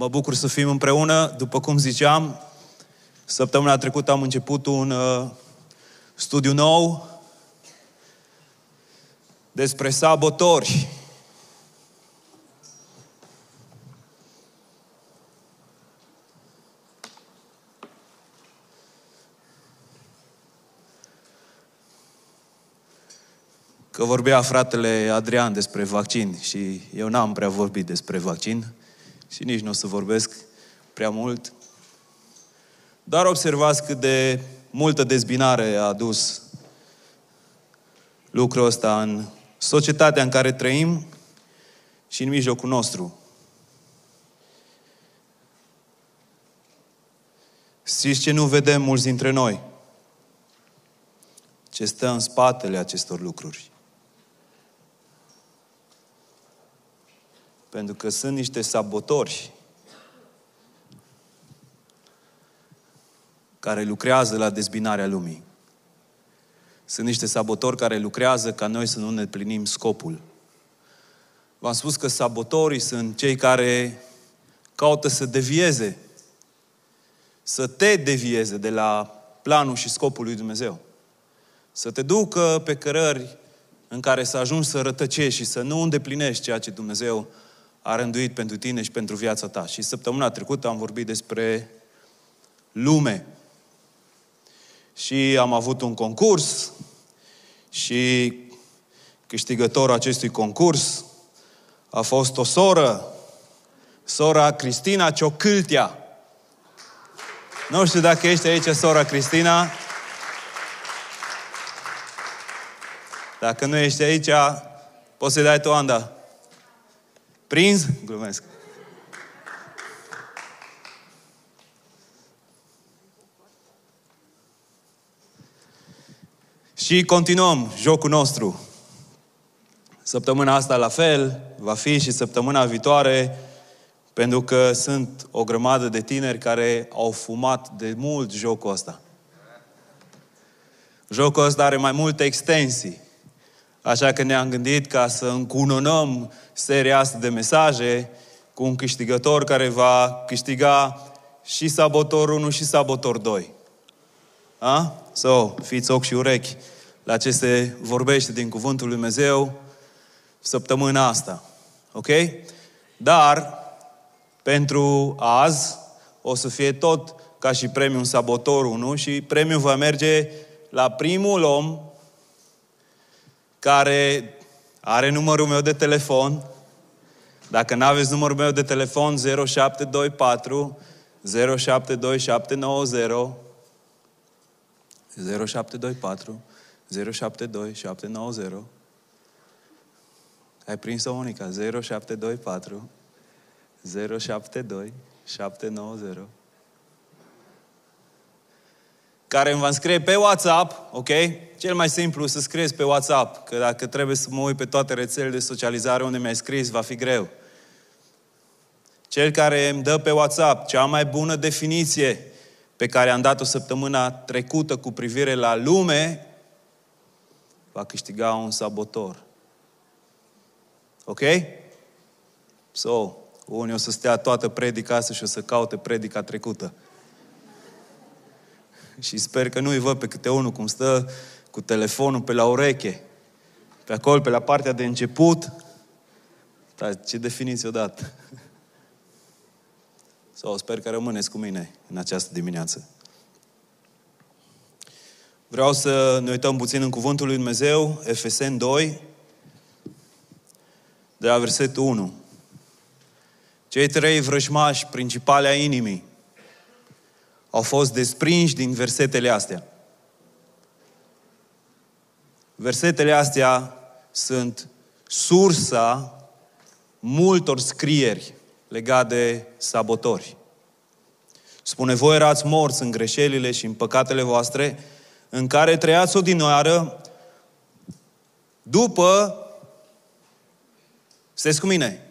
Mă bucur să fim împreună. După cum ziceam, săptămâna trecută am început un uh, studiu nou despre sabotori. Că vorbea fratele Adrian despre vaccin și eu n-am prea vorbit despre vaccin și nici nu o să vorbesc prea mult. Dar observați cât de multă dezbinare a adus lucrul ăsta în societatea în care trăim și în mijlocul nostru. Știți ce nu vedem mulți dintre noi? Ce stă în spatele acestor lucruri. Pentru că sunt niște sabotori care lucrează la dezbinarea lumii. Sunt niște sabotori care lucrează ca noi să nu ne plinim scopul. V-am spus că sabotorii sunt cei care caută să devieze, să te devieze de la planul și scopul lui Dumnezeu. Să te ducă pe cărări în care să ajungi să rătăcești și să nu îndeplinești ceea ce Dumnezeu a rânduit pentru tine și pentru viața ta. Și săptămâna trecută am vorbit despre lume. Și am avut un concurs și câștigătorul acestui concurs a fost o soră, sora Cristina Ciocâltia. Nu știu dacă ești aici, sora Cristina. Dacă nu ești aici, poți să-i dai tu, Anda. Prins? Glumesc. Și continuăm jocul nostru. Săptămâna asta la fel, va fi și săptămâna viitoare, pentru că sunt o grămadă de tineri care au fumat de mult jocul ăsta. Jocul ăsta are mai multe extensii. Așa că ne-am gândit ca să încununăm seria asta de mesaje cu un câștigător care va câștiga și sabotor 1 și sabotor 2. A? So, fiți ochi și urechi la ce se vorbește din Cuvântul Lui Dumnezeu săptămâna asta. Ok? Dar, pentru azi, o să fie tot ca și premiul Sabotor 1 și premiul va merge la primul om care are numărul meu de telefon. Dacă nu aveți numărul meu de telefon, 0724 072790 0724 072 790 Ai prins-o, Monica? 0724 072 790 care îmi va scrie pe WhatsApp, ok? Cel mai simplu să scrieți pe WhatsApp, că dacă trebuie să mă uit pe toate rețelele de socializare unde mi-ai scris, va fi greu. Cel care îmi dă pe WhatsApp cea mai bună definiție pe care am dat-o săptămâna trecută cu privire la lume, va câștiga un sabotor. Ok? So, unii o să stea toată predica asta și o să caute predica trecută. Și sper că nu-i văd pe câte unul cum stă cu telefonul pe la ureche. Pe acolo, pe la partea de început. Dar ce definiție o dat? Sau sper că rămâneți cu mine în această dimineață. Vreau să ne uităm puțin în Cuvântul lui Dumnezeu, Efesen 2, de la versetul 1. Cei trei vrăjmași principale a inimii au fost desprinși din versetele astea. Versetele astea sunt sursa multor scrieri legate de sabotori. Spune, voi erați morți în greșelile și în păcatele voastre, în care trăiați odinoară după, sunteți cu mine,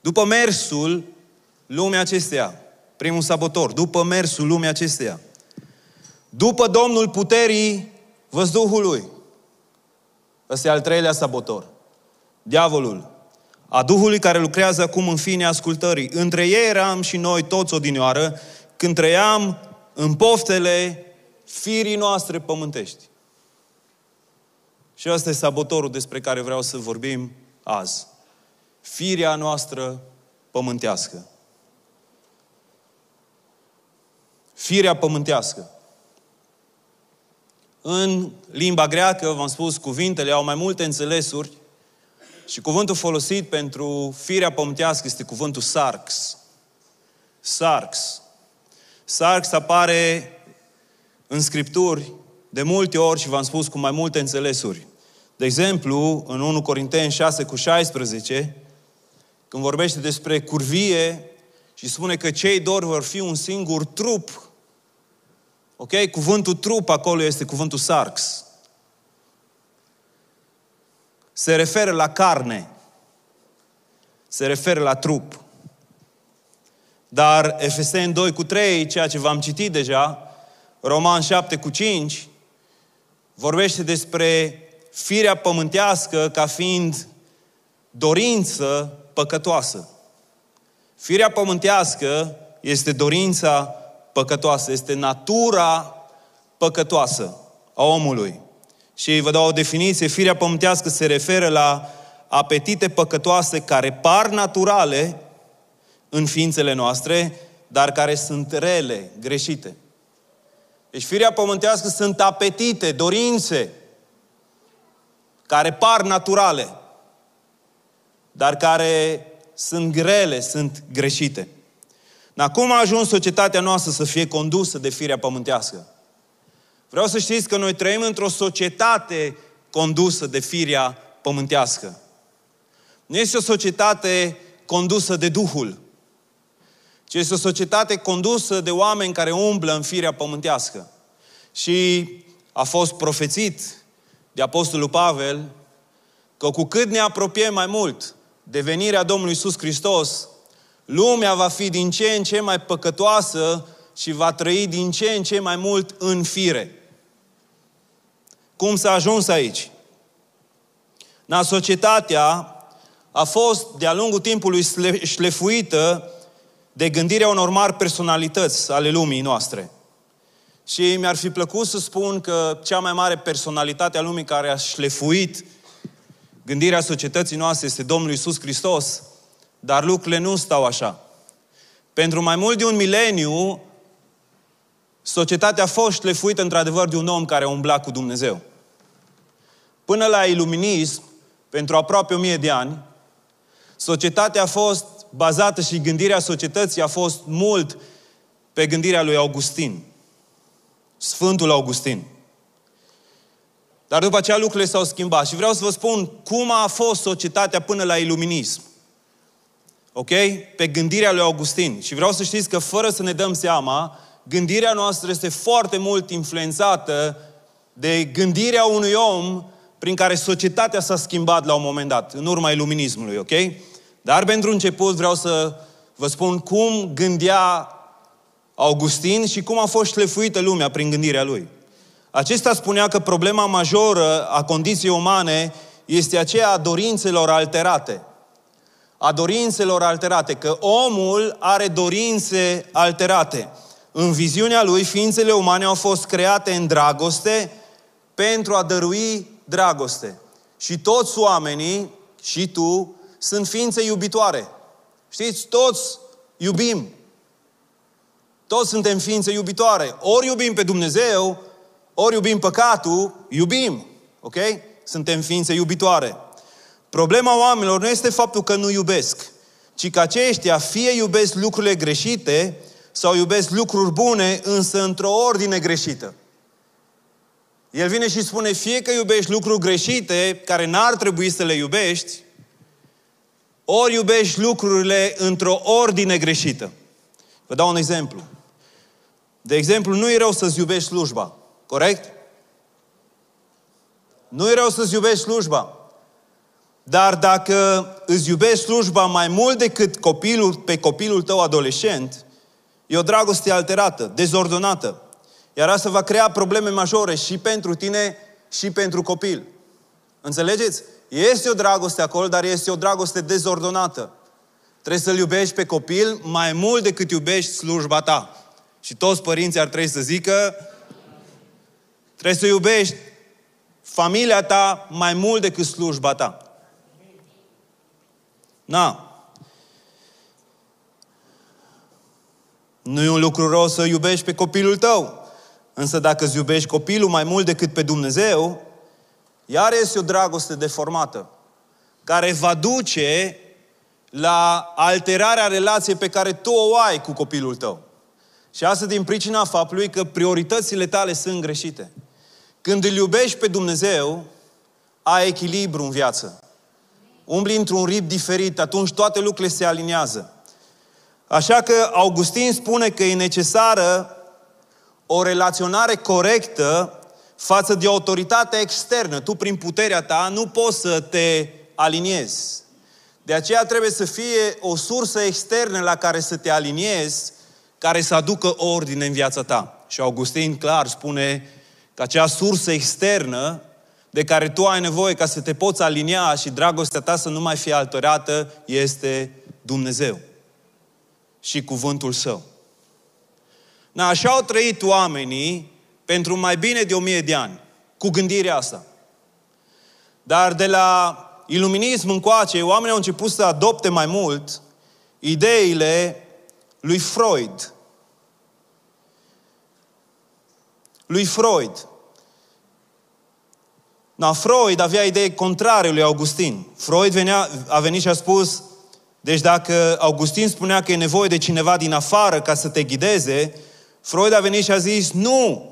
după mersul lumea acesteia, primul sabotor, după mersul lumea acesteia, după Domnul puterii văzduhului, ăsta e al treilea sabotor, diavolul, a Duhului care lucrează acum în fine ascultării. Între ei eram și noi toți odinioară, când trăiam în poftele firii noastre pământești. Și ăsta e sabotorul despre care vreau să vorbim azi. Firea noastră pământească. Firea pământească. În limba greacă, v-am spus, cuvintele au mai multe înțelesuri și cuvântul folosit pentru firea pământească este cuvântul sarx. Sarx. Sarx apare în Scripturi de multe ori și v-am spus cu mai multe înțelesuri. De exemplu, în 1 Corinteni 6 cu 16, când vorbește despre curvie și spune că cei doi vor fi un singur trup. Ok? Cuvântul trup acolo este cuvântul sarx. Se referă la carne. Se referă la trup. Dar Efeseni 2 cu 3, ceea ce v-am citit deja, Roman 7 cu 5, vorbește despre firea pământească ca fiind dorință păcătoasă. Firea pământească este dorința păcătoasă, este natura păcătoasă a omului. Și vă dau o definiție, firea pământească se referă la apetite păcătoase care par naturale în ființele noastre, dar care sunt rele, greșite. Deci firea pământească sunt apetite, dorințe, care par naturale, dar care sunt grele, sunt greșite. Dar cum a ajuns societatea noastră să fie condusă de firea pământească? Vreau să știți că noi trăim într-o societate condusă de firea pământească. Nu este o societate condusă de Duhul, ci este o societate condusă de oameni care umblă în firea pământească. Și a fost profețit de Apostolul Pavel că cu cât ne apropiem mai mult de venirea Domnului Isus Hristos, lumea va fi din ce în ce mai păcătoasă și va trăi din ce în ce mai mult în fire. Cum s-a ajuns aici? Na, societatea a fost de-a lungul timpului șlefuită de gândirea unor mari personalități ale lumii noastre. Și mi-ar fi plăcut să spun că cea mai mare personalitate a lumii care a șlefuit gândirea societății noastre este Domnul Isus Hristos, dar lucrurile nu stau așa. Pentru mai mult de un mileniu, societatea a fost șlefuită într-adevăr de un om care umbla cu Dumnezeu. Până la iluminism, pentru aproape o mie de ani, societatea a fost bazată și gândirea societății a fost mult pe gândirea lui Augustin. Sfântul Augustin. Dar după aceea lucrurile s-au schimbat. Și vreau să vă spun cum a fost societatea până la iluminism. Ok? Pe gândirea lui Augustin. Și vreau să știți că fără să ne dăm seama, gândirea noastră este foarte mult influențată de gândirea unui om prin care societatea s-a schimbat la un moment dat, în urma iluminismului, ok? Dar pentru început vreau să vă spun cum gândea Augustin și cum a fost șlefuită lumea prin gândirea lui. Acesta spunea că problema majoră a condiției umane este aceea a dorințelor alterate. A dorințelor alterate, că omul are dorințe alterate. În viziunea lui, ființele umane au fost create în dragoste pentru a dărui dragoste. Și toți oamenii, și tu, sunt ființe iubitoare. Știți, toți iubim. Toți suntem ființe iubitoare. Ori iubim pe Dumnezeu, ori iubim păcatul, iubim. Ok? Suntem ființe iubitoare. Problema oamenilor nu este faptul că nu iubesc, ci că aceștia fie iubesc lucrurile greșite sau iubesc lucruri bune, însă într-o ordine greșită. El vine și spune, fie că iubești lucruri greșite, care n-ar trebui să le iubești, ori iubești lucrurile într-o ordine greșită. Vă dau un exemplu. De exemplu, nu e rău să-ți iubești slujba. Corect? Nu e rău să-ți iubești slujba. Dar dacă îți iubești slujba mai mult decât copilul, pe copilul tău adolescent, e o dragoste alterată, dezordonată. Iar asta va crea probleme majore și pentru tine și pentru copil. Înțelegeți? Este o dragoste acolo, dar este o dragoste dezordonată. Trebuie să-l iubești pe copil mai mult decât iubești slujba ta. Și toți părinții ar trebui să zică, trebuie să iubești familia ta mai mult decât slujba ta. Na. Nu e un lucru rău să iubești pe copilul tău. Însă dacă îți iubești copilul mai mult decât pe Dumnezeu, iar este o dragoste deformată, care va duce la alterarea relației pe care tu o ai cu copilul tău. Și asta din pricina faptului că prioritățile tale sunt greșite. Când îl iubești pe Dumnezeu, ai echilibru în viață. Umbli într-un ritm diferit, atunci toate lucrurile se aliniază. Așa că Augustin spune că e necesară o relaționare corectă față de autoritatea externă. Tu, prin puterea ta, nu poți să te aliniezi. De aceea trebuie să fie o sursă externă la care să te aliniezi, care să aducă ordine în viața ta. Și Augustin clar spune că acea sursă externă de care tu ai nevoie ca să te poți alinia și dragostea ta să nu mai fie alterată este Dumnezeu și cuvântul Său. Na, așa au trăit oamenii pentru mai bine de o mie de ani, cu gândirea asta. Dar de la iluminism încoace, oamenii au început să adopte mai mult ideile lui Freud. Lui Freud. Na, Freud avea idei contrare lui Augustin. Freud venea, a venit și a spus, deci dacă Augustin spunea că e nevoie de cineva din afară ca să te ghideze, Freud a venit și a zis, nu,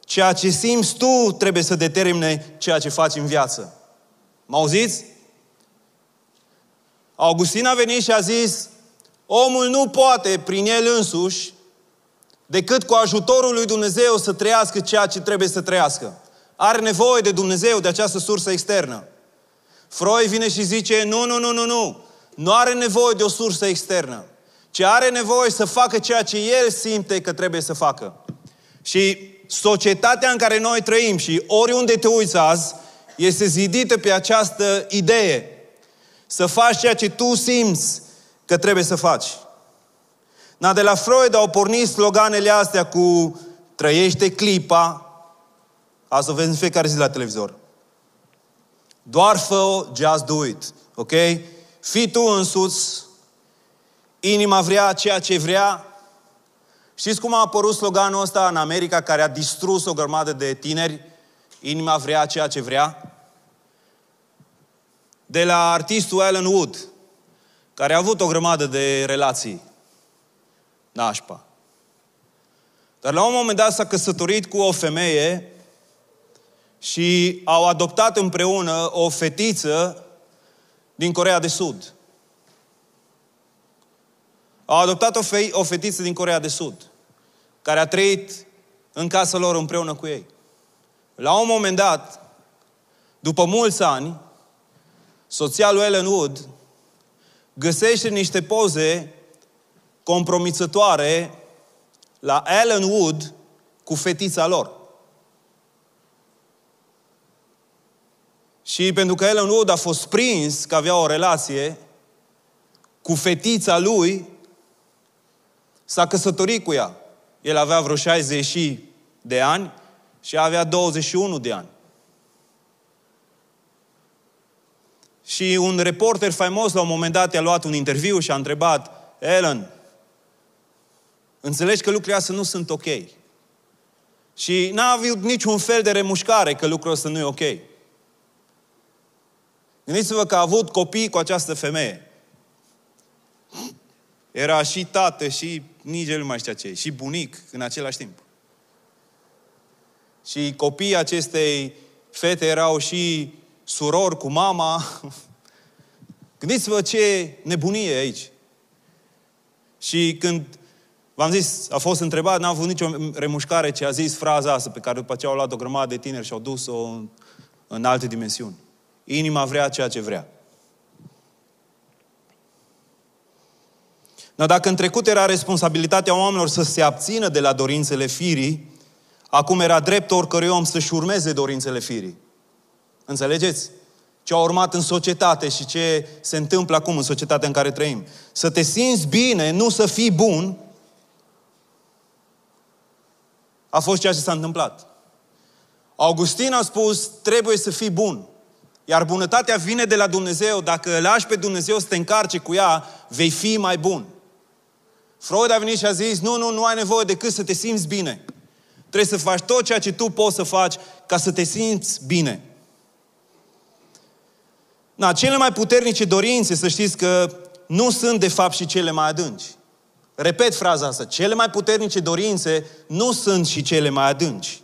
ceea ce simți tu trebuie să determine ceea ce faci în viață. Mă auziți? Augustin a venit și a zis, omul nu poate prin el însuși decât cu ajutorul lui Dumnezeu să trăiască ceea ce trebuie să trăiască. Are nevoie de Dumnezeu, de această sursă externă. Freud vine și zice, nu, nu, nu, nu, nu. Nu are nevoie de o sursă externă, ci are nevoie să facă ceea ce el simte că trebuie să facă. Și societatea în care noi trăim și oriunde te uiți azi, este zidită pe această idee. Să faci ceea ce tu simți că trebuie să faci. Na, de la Freud au pornit sloganele astea cu trăiește clipa, Asta o vezi în fiecare zi la televizor. Doar fă just do it. Ok? Fii tu însuți, inima vrea ceea ce vrea. Știți cum a apărut sloganul ăsta în America care a distrus o grămadă de tineri? Inima vrea ceea ce vrea. De la artistul Alan Wood, care a avut o grămadă de relații. Nașpa. Dar la un moment dat s-a căsătorit cu o femeie și au adoptat împreună o fetiță din Corea de Sud. Au adoptat o, fe- o fetiță din Corea de Sud, care a trăit în casa lor împreună cu ei. La un moment dat, după mulți ani, soția lui Ellen Wood găsește niște poze compromițătoare la Ellen Wood cu fetița lor. Și pentru că Ellen Wood a fost prins că avea o relație cu fetița lui, s-a căsătorit cu ea. El avea vreo 60 de ani și avea 21 de ani. Și un reporter faimos la un moment dat i-a luat un interviu și a întrebat, Ellen, înțelegi că lucrurile astea nu sunt ok. Și n-a avut niciun fel de remușcare că lucrul ăsta nu e ok. Gândiți-vă că a avut copii cu această femeie. Era și tată și nici el nu mai știa ce și bunic în același timp. Și copiii acestei fete erau și surori cu mama. Gândiți-vă ce nebunie e aici. Și când, v-am zis, a fost întrebat, n-a avut nicio remușcare ce a zis fraza asta, pe care după aceea au luat o grămadă de tineri și au dus-o în, în alte dimensiuni. Inima vrea ceea ce vrea. Dar dacă în trecut era responsabilitatea oamenilor să se abțină de la dorințele firii, acum era drept oricărui om să-și urmeze dorințele firii. Înțelegeți? ce a urmat în societate și ce se întâmplă acum în societatea în care trăim. Să te simți bine, nu să fii bun, a fost ceea ce s-a întâmplat. Augustin a spus, trebuie să fii bun. Iar bunătatea vine de la Dumnezeu. Dacă îl lași pe Dumnezeu să te încarce cu ea, vei fi mai bun. Freud a venit și a zis, nu, nu, nu ai nevoie decât să te simți bine. Trebuie să faci tot ceea ce tu poți să faci ca să te simți bine. Na, cele mai puternice dorințe, să știți că nu sunt de fapt și cele mai adânci. Repet fraza asta, cele mai puternice dorințe nu sunt și cele mai adânci.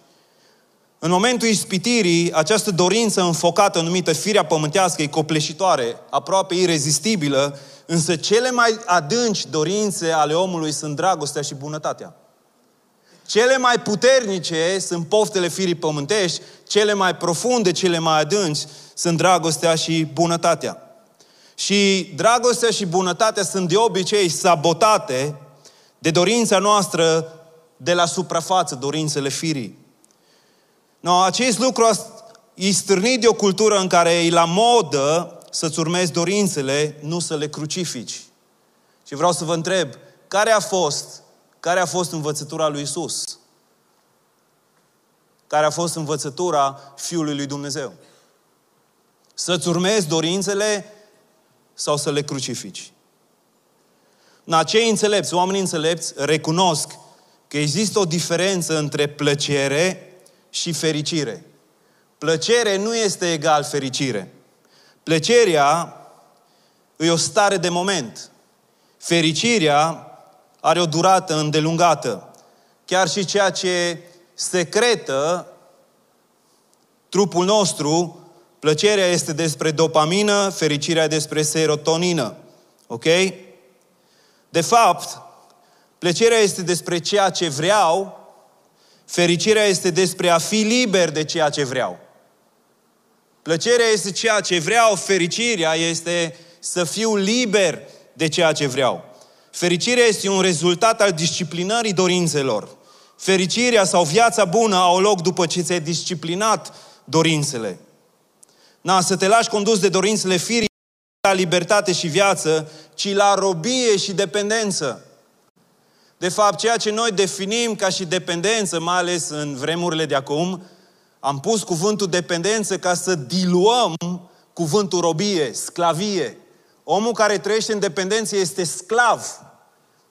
În momentul ispitirii, această dorință înfocată, numită firea pământească, e copleșitoare, aproape irezistibilă, însă cele mai adânci dorințe ale omului sunt dragostea și bunătatea. Cele mai puternice sunt poftele firii pământești, cele mai profunde, cele mai adânci sunt dragostea și bunătatea. Și dragostea și bunătatea sunt de obicei sabotate de dorința noastră de la suprafață, dorințele firii. No, acest lucru e stârnit de o cultură în care e la modă să-ți urmezi dorințele, nu să le crucifici. Și vreau să vă întreb, care a fost, care a fost învățătura lui Isus? Care a fost învățătura Fiului lui Dumnezeu? Să-ți urmezi dorințele sau să le crucifici? Na, cei înțelepți, oamenii înțelepți, recunosc că există o diferență între plăcere și fericire. Plăcere nu este egal fericire. Plăcerea e o stare de moment. Fericirea are o durată îndelungată. Chiar și ceea ce secretă trupul nostru, plăcerea este despre dopamină, fericirea despre serotonină. Ok? De fapt, plăcerea este despre ceea ce vreau, Fericirea este despre a fi liber de ceea ce vreau. Plăcerea este ceea ce vreau, fericirea este să fiu liber de ceea ce vreau. Fericirea este un rezultat al disciplinării dorințelor. Fericirea sau viața bună au loc după ce ți-ai disciplinat dorințele. Na, să te lași condus de dorințele firii la libertate și viață, ci la robie și dependență. De fapt, ceea ce noi definim ca și dependență, mai ales în vremurile de acum, am pus cuvântul dependență ca să diluăm cuvântul robie, sclavie. Omul care trăiește în dependență este sclav.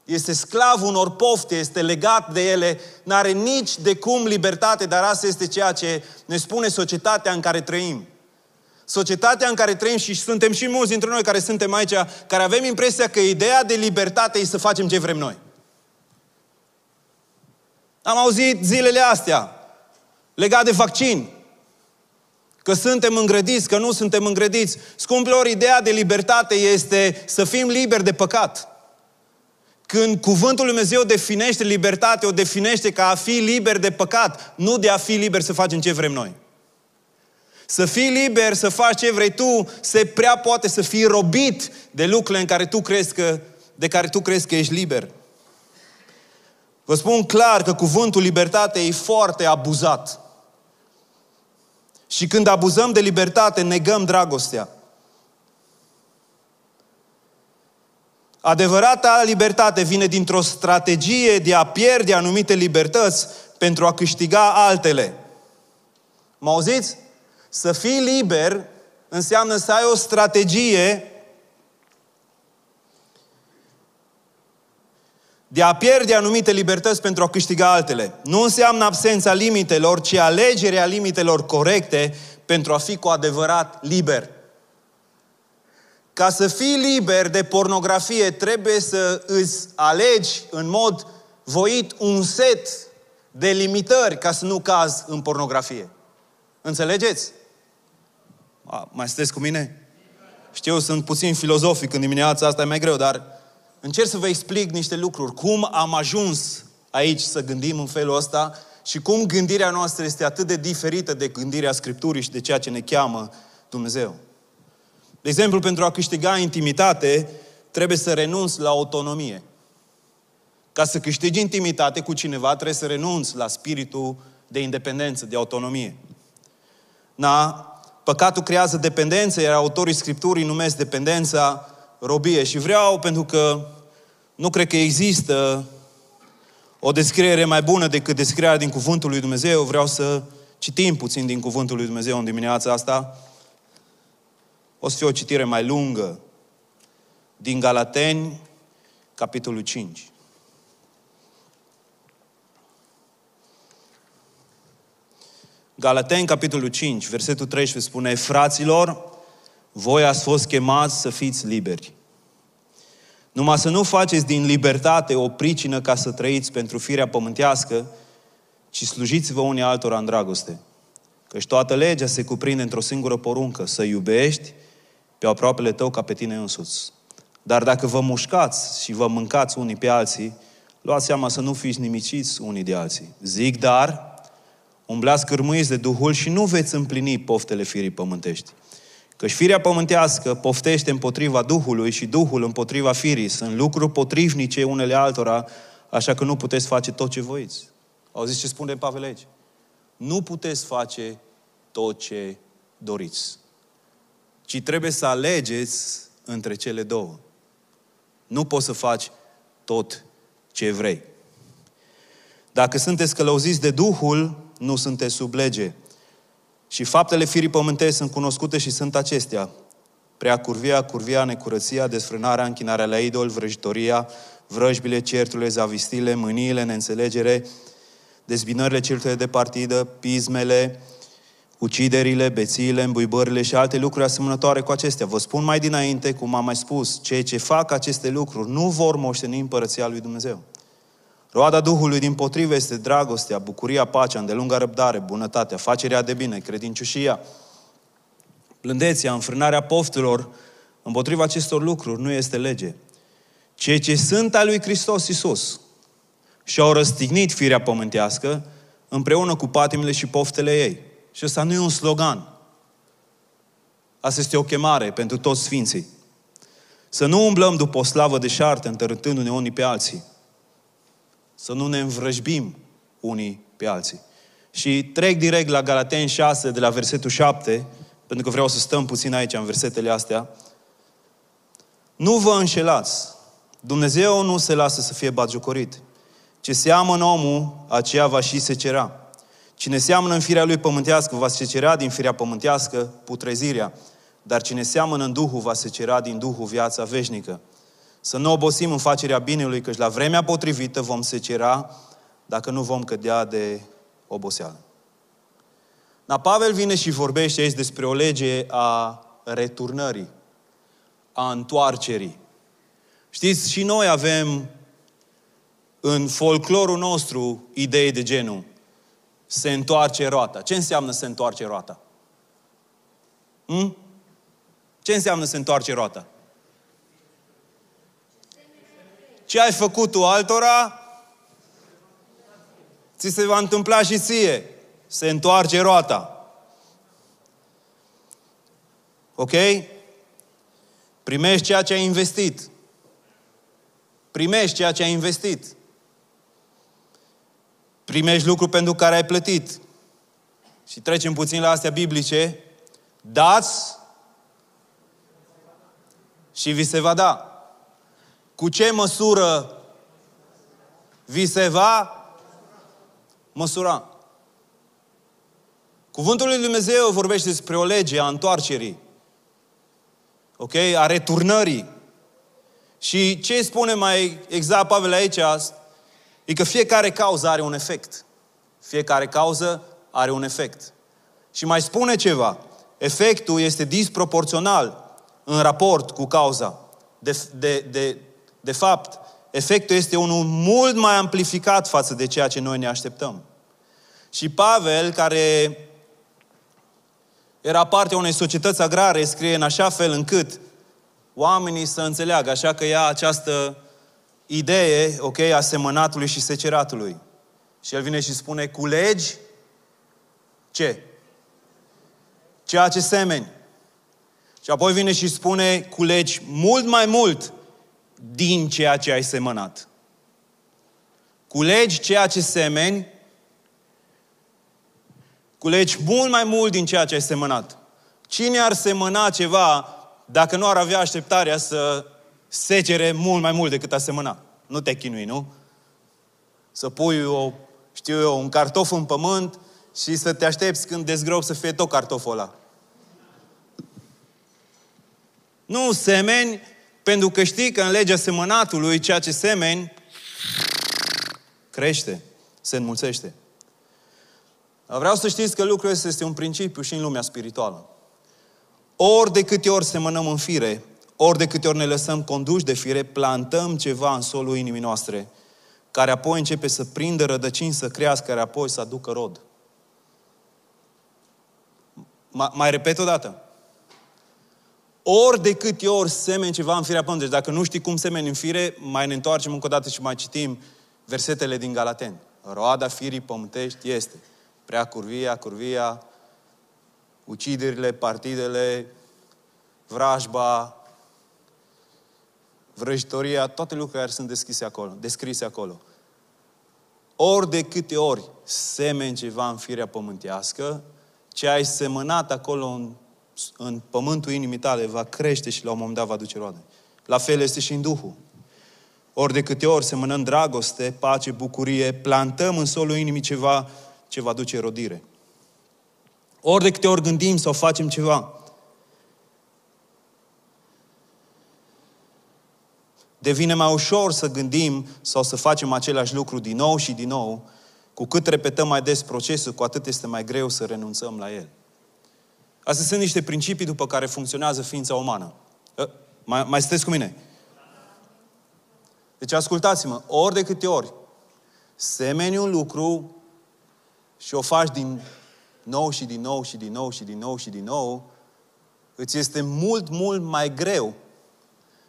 Este sclav unor pofte, este legat de ele, nu are nici de cum libertate, dar asta este ceea ce ne spune societatea în care trăim. Societatea în care trăim și suntem și mulți dintre noi care suntem aici, care avem impresia că ideea de libertate e să facem ce vrem noi. Am auzit zilele astea legat de vaccin. Că suntem îngrădiți, că nu suntem îngrădiți. Scumpilor, ideea de libertate este să fim liberi de păcat. Când cuvântul Lui Dumnezeu definește libertate, o definește ca a fi liber de păcat, nu de a fi liber să facem ce vrem noi. Să fii liber, să faci ce vrei tu, se prea poate să fii robit de lucrurile în care tu crezi că, de care tu crezi că ești liber. Vă spun clar că cuvântul libertate e foarte abuzat. Și când abuzăm de libertate, negăm dragostea. Adevărata libertate vine dintr-o strategie de a pierde anumite libertăți pentru a câștiga altele. Mă auziți? Să fii liber înseamnă să ai o strategie de a pierde anumite libertăți pentru a câștiga altele. Nu înseamnă absența limitelor, ci alegerea limitelor corecte pentru a fi cu adevărat liber. Ca să fii liber de pornografie, trebuie să îți alegi în mod voit un set de limitări ca să nu cazi în pornografie. Înțelegeți? A, mai sunteți cu mine? Știu, sunt puțin filozofic în dimineața asta, e mai greu, dar încerc să vă explic niște lucruri. Cum am ajuns aici să gândim în felul ăsta și cum gândirea noastră este atât de diferită de gândirea Scripturii și de ceea ce ne cheamă Dumnezeu. De exemplu, pentru a câștiga intimitate, trebuie să renunți la autonomie. Ca să câștigi intimitate cu cineva, trebuie să renunți la spiritul de independență, de autonomie. Na, Păcatul creează dependență, iar autorii Scripturii numesc dependența robie. Și vreau, pentru că nu cred că există o descriere mai bună decât descrierea din Cuvântul lui Dumnezeu, vreau să citim puțin din Cuvântul lui Dumnezeu în dimineața asta. O să fie o citire mai lungă din Galateni, capitolul 5. Galateni, capitolul 5, versetul 13 spune, Fraților, voi ați fost chemați să fiți liberi. Numai să nu faceți din libertate o pricină ca să trăiți pentru firea pământească, ci slujiți-vă unii altora în dragoste. Căci toată legea se cuprinde într-o singură poruncă, să iubești pe aproapele tău ca pe tine însuți. Dar dacă vă mușcați și vă mâncați unii pe alții, luați seama să nu fiți nimiciți unii de alții. Zic, dar, umblați cârmuiți de Duhul și nu veți împlini poftele firii pământești. Căci firea pământească poftește împotriva Duhului și Duhul împotriva firii. Sunt lucruri potrivnice unele altora, așa că nu puteți face tot ce voiți. Auziți ce spune Pavel aici? Nu puteți face tot ce doriți. Ci trebuie să alegeți între cele două. Nu poți să faci tot ce vrei. Dacă sunteți călăuziți de Duhul, nu sunteți sub lege. Și faptele firii pământești sunt cunoscute și sunt acestea. Prea curvia, curvia, necurăția, desfrânarea, închinarea la idol, vrăjitoria, vrăjbile, certurile, zavistile, mâniile, neînțelegere, dezbinările, certurile de partidă, pismele, uciderile, bețiile, îmbuibările și alte lucruri asemănătoare cu acestea. Vă spun mai dinainte, cum am mai spus, cei ce fac aceste lucruri nu vor moșteni împărăția lui Dumnezeu. Roada Duhului din potrivă este dragostea, bucuria, pacea, îndelunga răbdare, bunătatea, facerea de bine, credincioșia, plândeția, înfrânarea poftelor. Împotriva acestor lucruri nu este lege. Cei ce sunt al lui Hristos Iisus și-au răstignit firea pământească împreună cu patimile și poftele ei. Și ăsta nu e un slogan. Asta este o chemare pentru toți sfinții. Să nu umblăm după o slavă de șarte, întărâtându-ne unii pe alții, să nu ne învrăjbim unii pe alții. Și trec direct la Galateni 6, de la versetul 7, pentru că vreau să stăm puțin aici, în versetele astea. Nu vă înșelați. Dumnezeu nu se lasă să fie batjocorit. Ce seamănă omul, aceea va și se cera. Cine seamănă în firea lui pământească, va se cera din firea pământească putrezirea. Dar cine seamănă în Duhul, va se cera din Duhul viața veșnică. Să nu obosim în facerea binelui, căci la vremea potrivită vom secera dacă nu vom cădea de oboseală. Dar Pavel vine și vorbește aici despre o lege a returnării, a întoarcerii. Știți, și noi avem în folclorul nostru idei de genul se întoarce roata. Ce înseamnă se întoarce roata? Hmm? Ce înseamnă se întoarce roata? Ce ai făcut tu altora, ți se va întâmpla și ție. Se întoarce roata. Ok? Primești ceea ce ai investit. Primești ceea ce ai investit. Primești lucru pentru care ai plătit. Și trecem puțin la astea biblice. Dați și vi se va da. Cu ce măsură vi se va măsura? Cuvântul lui Dumnezeu vorbește despre o lege a întoarcerii. Ok? A returnării. Și ce spune mai exact Pavel aici? E că fiecare cauză are un efect. Fiecare cauză are un efect. Și mai spune ceva. Efectul este disproporțional în raport cu cauza. De, de, de, de fapt, efectul este unul mult mai amplificat față de ceea ce noi ne așteptăm. Și Pavel, care era parte a unei societăți agrare, scrie în așa fel încât oamenii să înțeleagă, așa că ia această idee, ok, a semănatului și seceratului. Și el vine și spune, culegi ce? Ceea ce semeni. Și apoi vine și spune, culegi mult mai mult din ceea ce ai semănat. Culegi ceea ce semeni, culegi mult mai mult din ceea ce ai semănat. Cine ar semăna ceva dacă nu ar avea așteptarea să secere mult mai mult decât a semăna? Nu te chinui, nu? Să pui o, știu eu, un cartof în pământ și să te aștepți când dezgropi să fie tot cartoful ăla. Nu semeni, pentru că știi că în legea semănatului ceea ce semeni crește, se înmulțește. Vreau să știți că lucrul ăsta este un principiu și în lumea spirituală. Ori de câte ori semănăm în fire, ori de câte ori ne lăsăm conduși de fire, plantăm ceva în solul inimii noastre, care apoi începe să prindă rădăcini, să crească, care apoi să aducă rod. Mai repet o dată. Ori de câte ori semeni ceva în firea pământului, deci dacă nu știi cum semeni în fire, mai ne întoarcem încă o dată și mai citim versetele din Galaten. Roada firii pământești este prea curvia, curvia, uciderile, partidele, vrajba, vrăjitoria, toate lucrurile care sunt deschise acolo, descrise acolo. Ori de câte ori semeni ceva în firea pământească, ce ai semănat acolo în, în pământul inimii tale va crește și la un moment dat va duce roade. La fel este și în Duhul. Ori de câte ori semănăm dragoste, pace, bucurie, plantăm în solul inimii ceva ce va duce rodire. Ori de câte ori gândim sau facem ceva, devine mai ușor să gândim sau să facem același lucru din nou și din nou, cu cât repetăm mai des procesul, cu atât este mai greu să renunțăm la el. Astea sunt niște principii după care funcționează ființa umană. Ă, mai, mai sunteți cu mine? Deci ascultați-mă, ori de câte ori semeni un lucru și o faci din nou și din nou și din nou și din nou și din nou, îți este mult, mult mai greu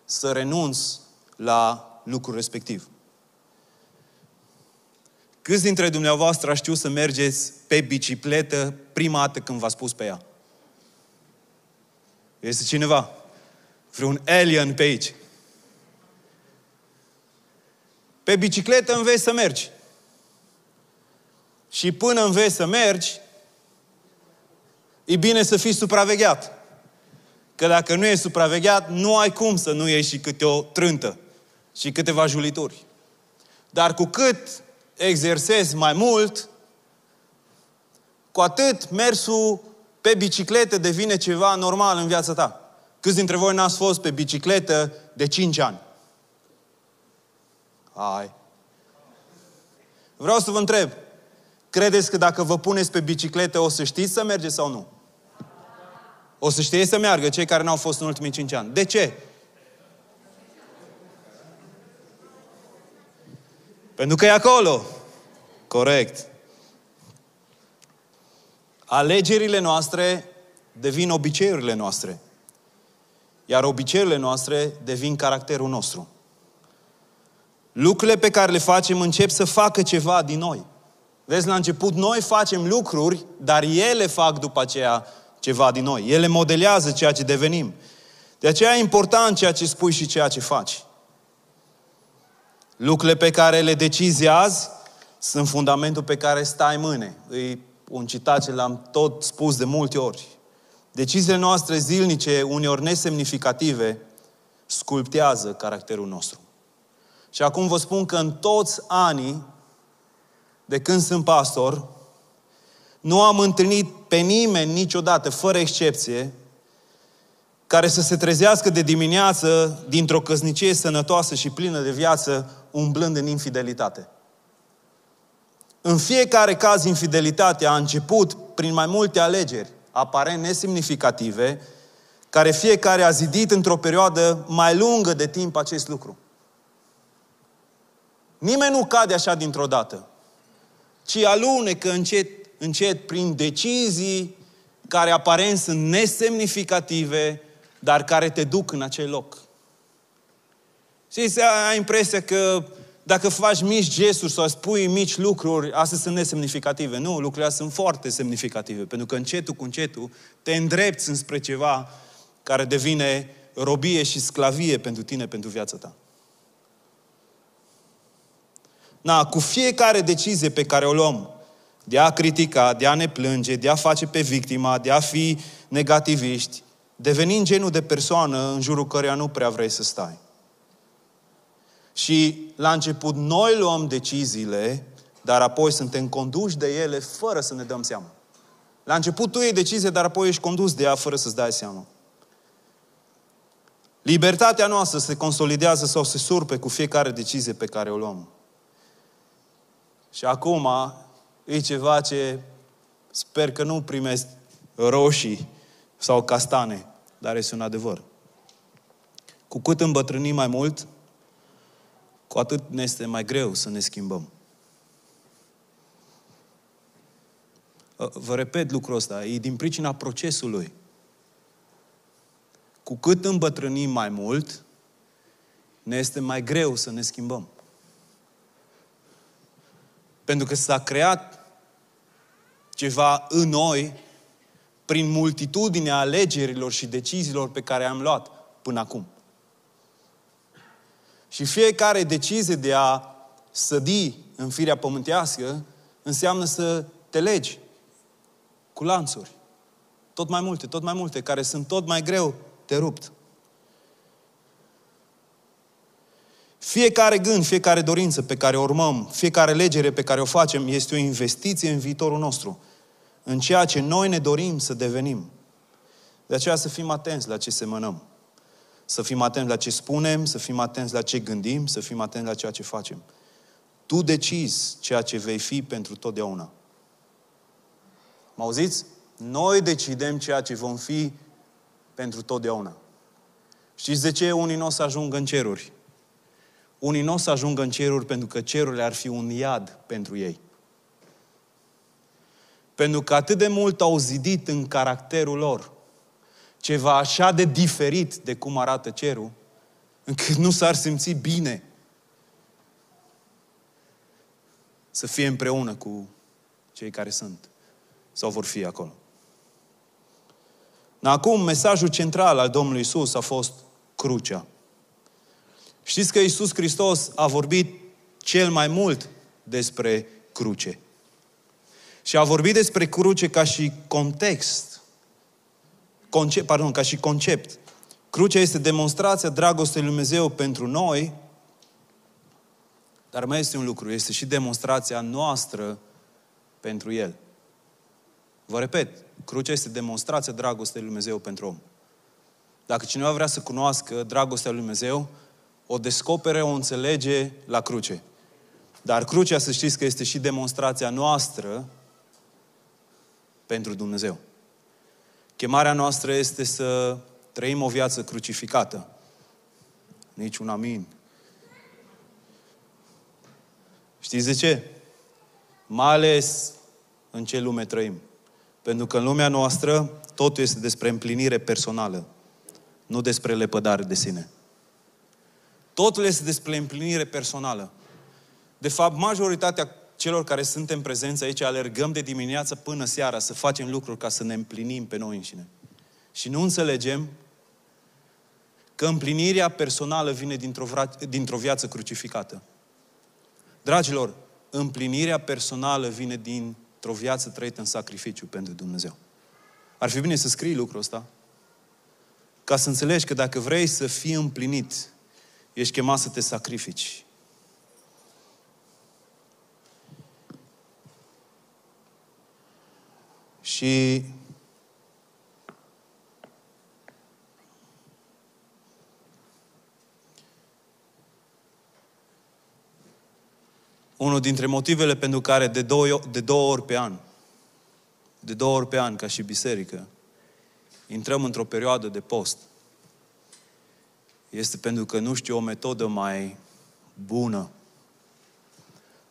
să renunți la lucrul respectiv. Câți dintre dumneavoastră știu să mergeți pe bicicletă prima dată când v-ați pus pe ea? Este cineva? Vreun alien pe aici? Pe bicicletă înveți să mergi. Și până înveți să mergi, e bine să fii supravegheat. Că dacă nu e supravegheat, nu ai cum să nu ieși și câte o trântă și câteva julituri. Dar cu cât exersezi mai mult, cu atât mersul pe bicicletă devine ceva normal în viața ta. Câți dintre voi n-ați fost pe bicicletă de 5 ani? Hai. Vreau să vă întreb, credeți că dacă vă puneți pe bicicletă o să știți să mergeți sau nu? O să știți să meargă cei care n-au fost în ultimii 5 ani. De ce? Pentru că e acolo. Corect. Alegerile noastre devin obiceiurile noastre. Iar obiceiurile noastre devin caracterul nostru. Lucrurile pe care le facem încep să facă ceva din noi. Vezi, la început noi facem lucruri, dar ele fac după aceea ceva din noi. Ele modelează ceea ce devenim. De aceea e important ceea ce spui și ceea ce faci. Lucrurile pe care le decizi azi sunt fundamentul pe care stai mâne. E un citat ce l-am tot spus de multe ori. Deciziile noastre zilnice, uneori nesemnificative, sculptează caracterul nostru. Și acum vă spun că în toți anii de când sunt pastor, nu am întâlnit pe nimeni niciodată, fără excepție, care să se trezească de dimineață dintr-o căsnicie sănătoasă și plină de viață, umblând în infidelitate. În fiecare caz, infidelitatea a început prin mai multe alegeri, aparent nesemnificative, care fiecare a zidit într-o perioadă mai lungă de timp acest lucru. Nimeni nu cade așa dintr-o dată, ci alunecă încet, încet prin decizii care aparent sunt nesemnificative, dar care te duc în acel loc. Și se ai impresia că dacă faci mici gesturi sau spui mici lucruri, astea sunt nesemnificative. Nu, lucrurile astea sunt foarte semnificative, pentru că încetul cu încetul te îndrepți înspre ceva care devine robie și sclavie pentru tine, pentru viața ta. Na, cu fiecare decizie pe care o luăm, de a critica, de a ne plânge, de a face pe victima, de a fi negativiști, devenind genul de persoană în jurul căreia nu prea vrei să stai. Și la început noi luăm deciziile, dar apoi suntem conduși de ele fără să ne dăm seama. La început tu iei decizie, dar apoi ești condus de ea fără să-ți dai seama. Libertatea noastră se consolidează sau se surpe cu fiecare decizie pe care o luăm. Și acum e ceva ce sper că nu primesc roșii sau castane, dar este un adevăr. Cu cât îmbătrânim mai mult, cu atât ne este mai greu să ne schimbăm. Vă repet lucrul ăsta, e din pricina procesului. Cu cât îmbătrânim mai mult, ne este mai greu să ne schimbăm. Pentru că s-a creat ceva în noi prin multitudinea alegerilor și deciziilor pe care am luat până acum. Și fiecare decizie de a sădi în firea pământească înseamnă să te legi cu lanțuri. Tot mai multe, tot mai multe, care sunt tot mai greu de rupt. Fiecare gând, fiecare dorință pe care o urmăm, fiecare legere pe care o facem este o investiție în viitorul nostru, în ceea ce noi ne dorim să devenim. De aceea să fim atenți la ce semănăm. Să fim atenți la ce spunem, să fim atenți la ce gândim, să fim atenți la ceea ce facem. Tu decizi ceea ce vei fi pentru totdeauna. Mă auziți? Noi decidem ceea ce vom fi pentru totdeauna. Știți de ce unii nu o să ajungă în ceruri? Unii nu o să ajungă în ceruri pentru că cerurile ar fi un iad pentru ei. Pentru că atât de mult au zidit în caracterul lor ceva așa de diferit de cum arată cerul, încât nu s-ar simți bine să fie împreună cu cei care sunt sau vor fi acolo. Acum, mesajul central al Domnului Isus a fost crucea. Știți că Isus Hristos a vorbit cel mai mult despre cruce. Și a vorbit despre cruce ca și context, concept, pardon, ca și concept. Crucea este demonstrația dragostei lui Dumnezeu pentru noi, dar mai este un lucru, este și demonstrația noastră pentru El. Vă repet, crucea este demonstrația dragostei lui Dumnezeu pentru om. Dacă cineva vrea să cunoască dragostea lui Dumnezeu, o descopere, o înțelege la cruce. Dar crucea, să știți că este și demonstrația noastră pentru Dumnezeu. Chemarea noastră este să trăim o viață crucificată. Nici un amin. Știți de ce? Mai ales în ce lume trăim. Pentru că în lumea noastră totul este despre împlinire personală, nu despre lepădare de sine. Totul este despre împlinire personală. De fapt, majoritatea celor care suntem prezenți aici alergăm de dimineață până seara să facem lucruri ca să ne împlinim pe noi înșine. Și nu înțelegem că împlinirea personală vine dintr-o, vra- dintr-o viață crucificată. Dragilor, împlinirea personală vine din într-o viață trăită în sacrificiu pentru Dumnezeu. Ar fi bine să scrii lucrul ăsta, ca să înțelegi că dacă vrei să fii împlinit, ești chemat să te sacrifici. Și unul dintre motivele pentru care de două, de două ori pe an, de două ori pe an, ca și biserică, intrăm într-o perioadă de post, este pentru că nu știu o metodă mai bună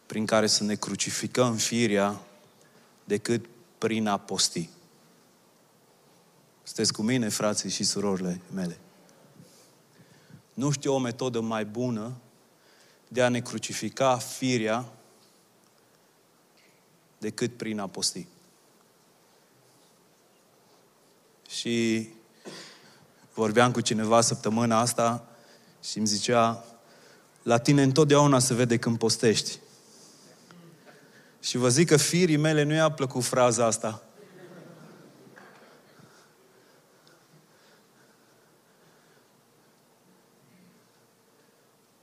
prin care să ne crucificăm firia decât prin a posti. Sunteți cu mine, frații și surorile mele. Nu știu o metodă mai bună de a ne crucifica firea decât prin a posti. Și vorbeam cu cineva săptămâna asta și îmi zicea, la tine întotdeauna se vede când postești. Și vă zic că firii mele nu i-a plăcut fraza asta.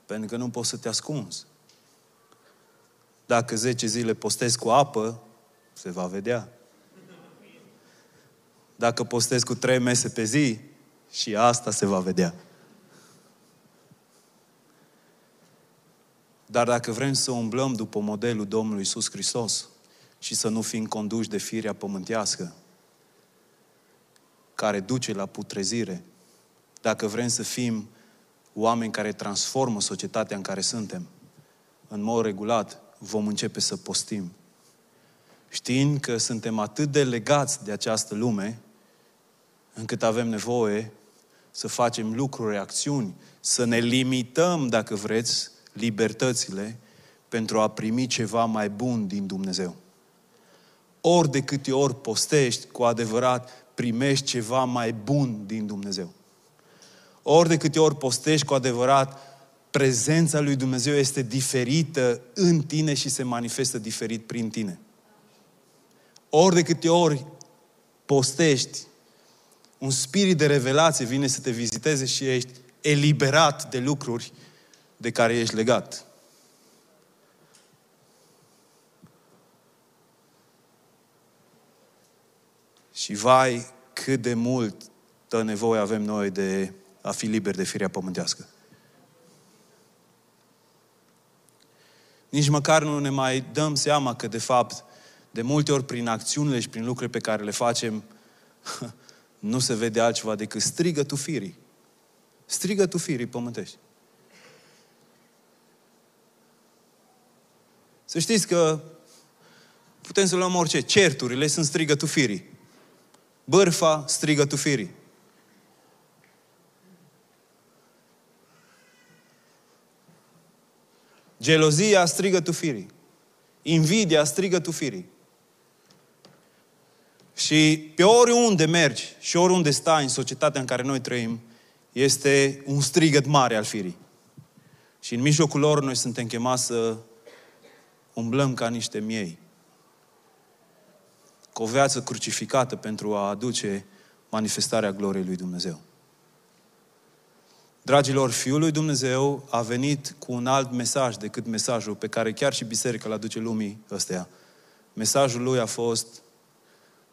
Pentru că nu poți să te ascunzi. Dacă 10 zile postezi cu apă, se va vedea. Dacă postezi cu 3 mese pe zi, și asta se va vedea. Dar dacă vrem să umblăm după modelul Domnului Isus Hristos și să nu fim conduși de firea pământească, care duce la putrezire, dacă vrem să fim oameni care transformă societatea în care suntem, în mod regulat vom începe să postim. Știind că suntem atât de legați de această lume, încât avem nevoie să facem lucruri, acțiuni, să ne limităm, dacă vreți, libertățile pentru a primi ceva mai bun din Dumnezeu. Ori de câte ori postești, cu adevărat primești ceva mai bun din Dumnezeu. Ori de câte ori postești, cu adevărat, prezența lui Dumnezeu este diferită în tine și se manifestă diferit prin tine. Ori de câte ori postești, un spirit de revelație vine să te viziteze și ești eliberat de lucruri de care ești legat. Și vai, cât de mult tă nevoie avem noi de a fi liberi de firea pământească. Nici măcar nu ne mai dăm seama că, de fapt, de multe ori prin acțiunile și prin lucrurile pe care le facem, nu se vede altceva decât strigă tu firii. Strigă tu firii pământești. Să știți că putem să luăm orice. Certurile sunt strigă tu firii. Bârfa strigă tu firii. Gelozia strigă tu firii. Invidia strigă tu firii. Și pe oriunde mergi și oriunde stai în societatea în care noi trăim, este un strigăt mare al firii. Și în mijlocul lor noi suntem chemați să umblăm ca niște miei. Cu o viață crucificată pentru a aduce manifestarea gloriei lui Dumnezeu. Dragilor, Fiul lui Dumnezeu a venit cu un alt mesaj decât mesajul pe care chiar și biserica îl aduce lumii ăstea. Mesajul lui a fost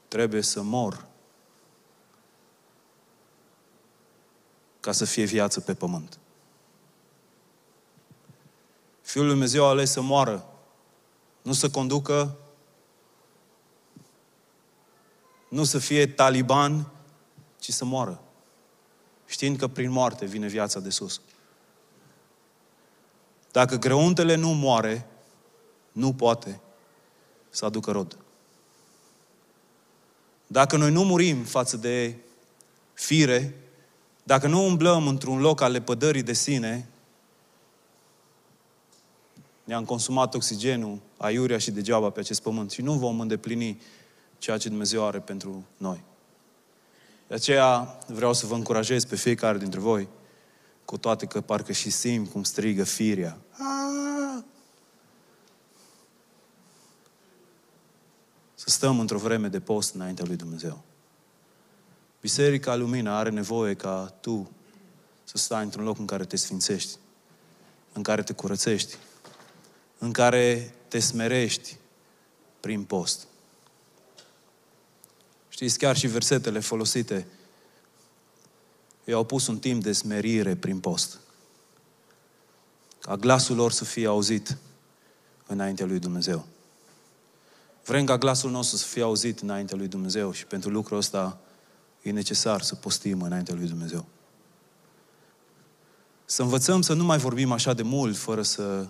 trebuie să mor ca să fie viață pe pământ. Fiul lui Dumnezeu a ales să moară, nu să conducă, nu să fie taliban, ci să moară. Știind că prin moarte vine viața de sus. Dacă greuntele nu moare, nu poate să aducă rod. Dacă noi nu murim față de fire, dacă nu umblăm într-un loc al lepădării de sine, ne-am consumat oxigenul, aiurea și degeaba pe acest pământ și nu vom îndeplini ceea ce Dumnezeu are pentru noi. De aceea vreau să vă încurajez pe fiecare dintre voi, cu toate că parcă și simt cum strigă firia. Să stăm într-o vreme de post înaintea lui Dumnezeu. Biserica Lumină are nevoie ca tu să stai într-un loc în care te sfințești, în care te curățești, în care te smerești prin post. Știți, chiar și versetele folosite i-au pus un timp de smerire prin post. Ca glasul lor să fie auzit înaintea lui Dumnezeu. Vrem ca glasul nostru să fie auzit înaintea lui Dumnezeu și pentru lucrul ăsta e necesar să postim înaintea lui Dumnezeu. Să învățăm să nu mai vorbim așa de mult fără să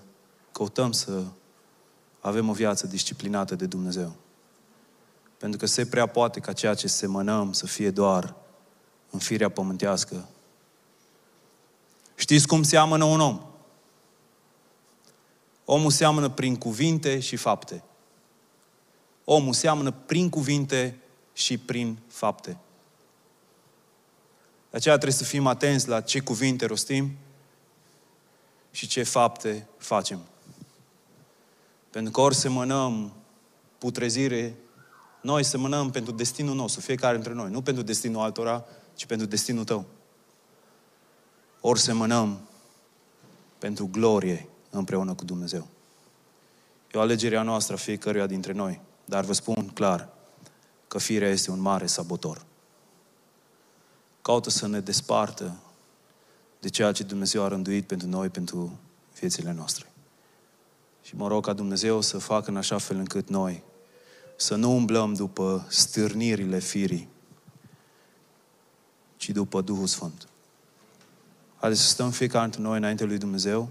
căutăm să avem o viață disciplinată de Dumnezeu. Pentru că se prea poate ca ceea ce semănăm să fie doar în firea pământească. Știți cum seamănă un om? Omul seamănă prin cuvinte și fapte. Omul seamănă prin cuvinte și prin fapte. De aceea trebuie să fim atenți la ce cuvinte rostim și ce fapte facem. Pentru că ori semănăm putrezire, noi semănăm pentru destinul nostru, fiecare dintre noi. Nu pentru destinul altora, ci pentru destinul tău. Ori semănăm pentru glorie împreună cu Dumnezeu. E o alegere a noastră a fiecăruia dintre noi. Dar vă spun clar că firea este un mare sabotor. Caută să ne despartă de ceea ce Dumnezeu a rânduit pentru noi, pentru viețile noastre. Și mă rog ca Dumnezeu să facă în așa fel încât noi să nu umblăm după stârnirile firii, ci după Duhul Sfânt. Haideți să stăm fiecare dintre noi înainte lui Dumnezeu.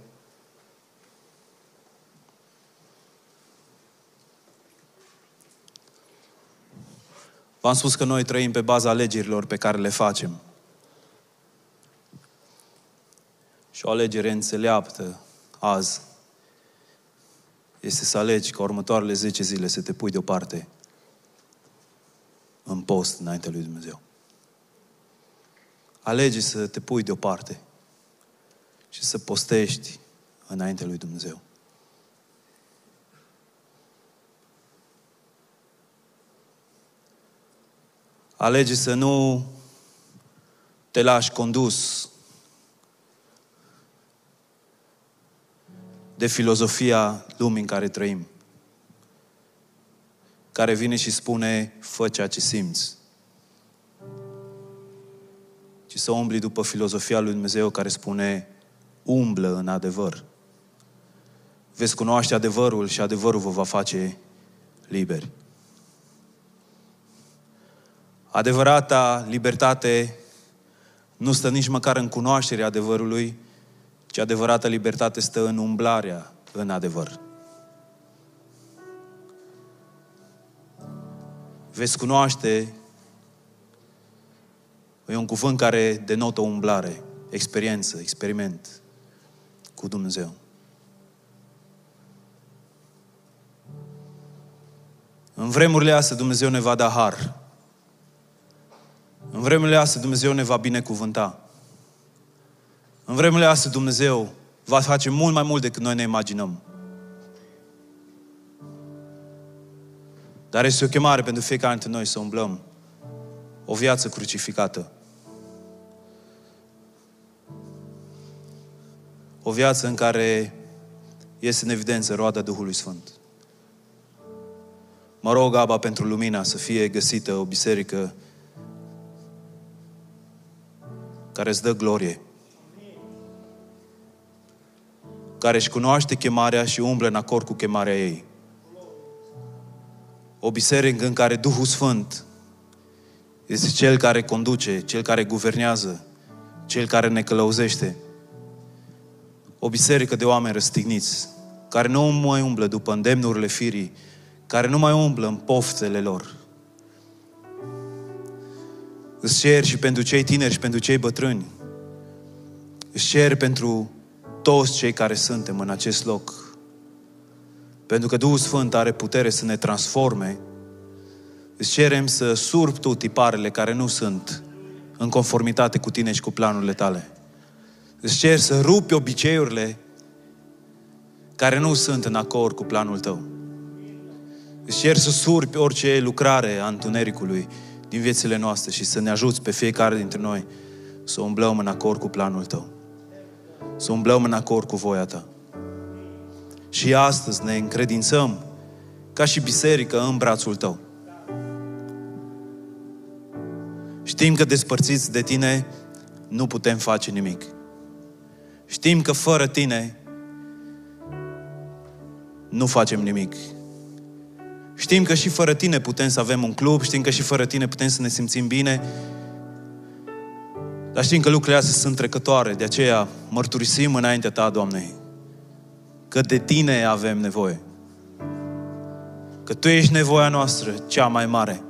V-am spus că noi trăim pe baza alegerilor pe care le facem. Și o alegere înțeleaptă azi este să alegi ca următoarele 10 zile să te pui deoparte în post înaintea lui Dumnezeu. Alege să te pui deoparte și să postești înaintea lui Dumnezeu. Alege să nu te lași condus de filozofia lumii în care trăim, care vine și spune, fă ceea ce simți. Ci să umbli după filozofia lui Dumnezeu care spune, umblă în adevăr. Veți cunoaște adevărul și adevărul vă va face liberi. Adevărata libertate nu stă nici măcar în cunoașterea adevărului, ci adevărata libertate stă în umblarea în adevăr. Veți cunoaște, e un cuvânt care denotă o umblare, experiență, experiment cu Dumnezeu. În vremurile astea Dumnezeu ne va da har. În vremurile astea Dumnezeu ne va binecuvânta. În vremurile astea Dumnezeu va face mult mai mult decât noi ne imaginăm. Dar este o chemare pentru fiecare dintre noi să umblăm o viață crucificată. O viață în care este în evidență roada Duhului Sfânt. Mă rog, Aba, pentru lumina să fie găsită o biserică care îți dă glorie. Care își cunoaște chemarea și umblă în acord cu chemarea ei. O biserică în care Duhul Sfânt este Cel care conduce, Cel care guvernează, Cel care ne călăuzește. O biserică de oameni răstigniți, care nu mai umblă după îndemnurile firii, care nu mai umblă în poftele lor, Îți cer și pentru cei tineri și pentru cei bătrâni. Îți cer pentru toți cei care suntem în acest loc. Pentru că Duhul Sfânt are putere să ne transforme. Îți cerem să surpi tu tiparele care nu sunt în conformitate cu tine și cu planurile tale. Îți cer să rupi obiceiurile care nu sunt în acord cu planul tău. Îți cer să surpi orice lucrare a întunericului din viețile noastre și să ne ajuți pe fiecare dintre noi să umblăm în acord cu planul Tău. Să umblăm în acord cu voia Ta. Și astăzi ne încredințăm ca și biserică în brațul Tău. Știm că despărțiți de Tine nu putem face nimic. Știm că fără Tine nu facem nimic. Știm că și fără tine putem să avem un club, știm că și fără tine putem să ne simțim bine, dar știm că lucrurile astea sunt trecătoare, de aceea mărturisim înaintea Ta, Doamne, că de Tine avem nevoie. Că Tu ești nevoia noastră cea mai mare.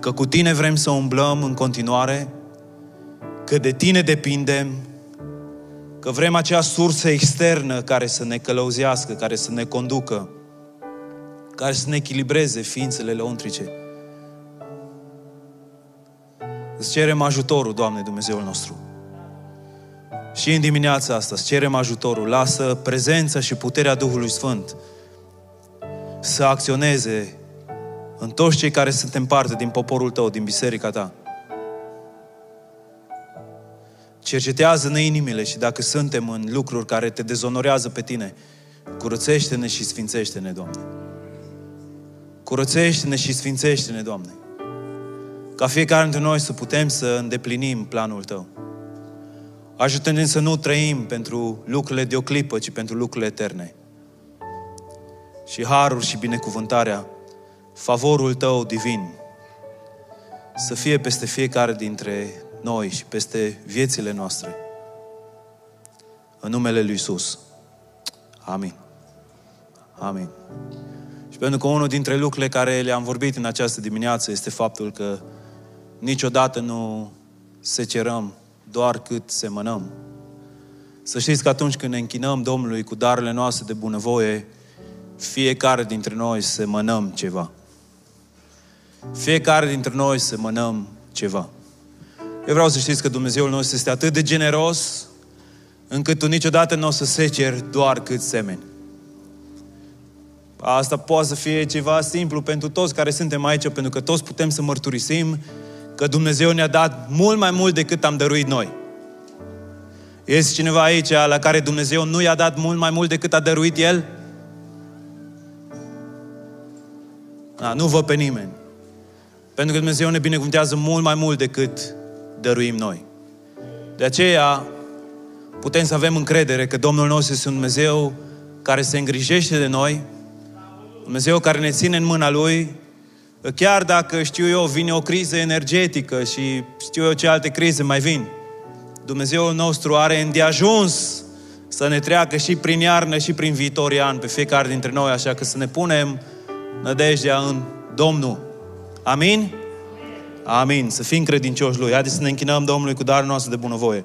Că cu Tine vrem să umblăm în continuare, că de Tine depindem, că vrem acea sursă externă care să ne călăuzească, care să ne conducă, care să ne echilibreze ființele lăuntrice. Îți cerem ajutorul, Doamne Dumnezeul nostru. Și în dimineața asta îți cerem ajutorul. Lasă prezența și puterea Duhului Sfânt să acționeze în toți cei care suntem parte din poporul Tău, din biserica Ta. cercetează-ne inimile și dacă suntem în lucruri care te dezonorează pe tine, curățește-ne și sfințește-ne, Doamne. Curățește-ne și sfințește-ne, Doamne. Ca fiecare dintre noi să putem să îndeplinim planul Tău. Ajută-ne să nu trăim pentru lucrurile de o clipă, ci pentru lucrurile eterne. Și harul și binecuvântarea, favorul Tău divin, să fie peste fiecare dintre noi și peste viețile noastre. În numele Lui Isus. Amin. Amin. Și pentru că unul dintre lucrurile care le-am vorbit în această dimineață este faptul că niciodată nu se cerăm doar cât semănăm. Să știți că atunci când ne închinăm Domnului cu darurile noastre de bunăvoie, fiecare dintre noi semănăm ceva. Fiecare dintre noi semănăm ceva. Eu vreau să știți că Dumnezeul nostru este atât de generos încât tu niciodată nu o să seceri doar cât semeni. Asta poate să fie ceva simplu pentru toți care suntem aici, pentru că toți putem să mărturisim că Dumnezeu ne-a dat mult mai mult decât am dăruit noi. Este cineva aici la care Dumnezeu nu i-a dat mult mai mult decât a dăruit El? Da, nu vă pe nimeni. Pentru că Dumnezeu ne binecuvântează mult mai mult decât dăruim noi. De aceea putem să avem încredere că Domnul nostru este un Dumnezeu care se îngrijește de noi, Dumnezeu care ne ține în mâna Lui, chiar dacă, știu eu, vine o criză energetică și știu eu ce alte crize mai vin, Dumnezeul nostru are îndeajuns să ne treacă și prin iarnă și prin viitorii ani pe fiecare dintre noi, așa că să ne punem nădejdea în Domnul. Amin? Amin. Să fim credincioși Lui. Haideți să ne închinăm Domnului cu darul nostru de bunăvoie.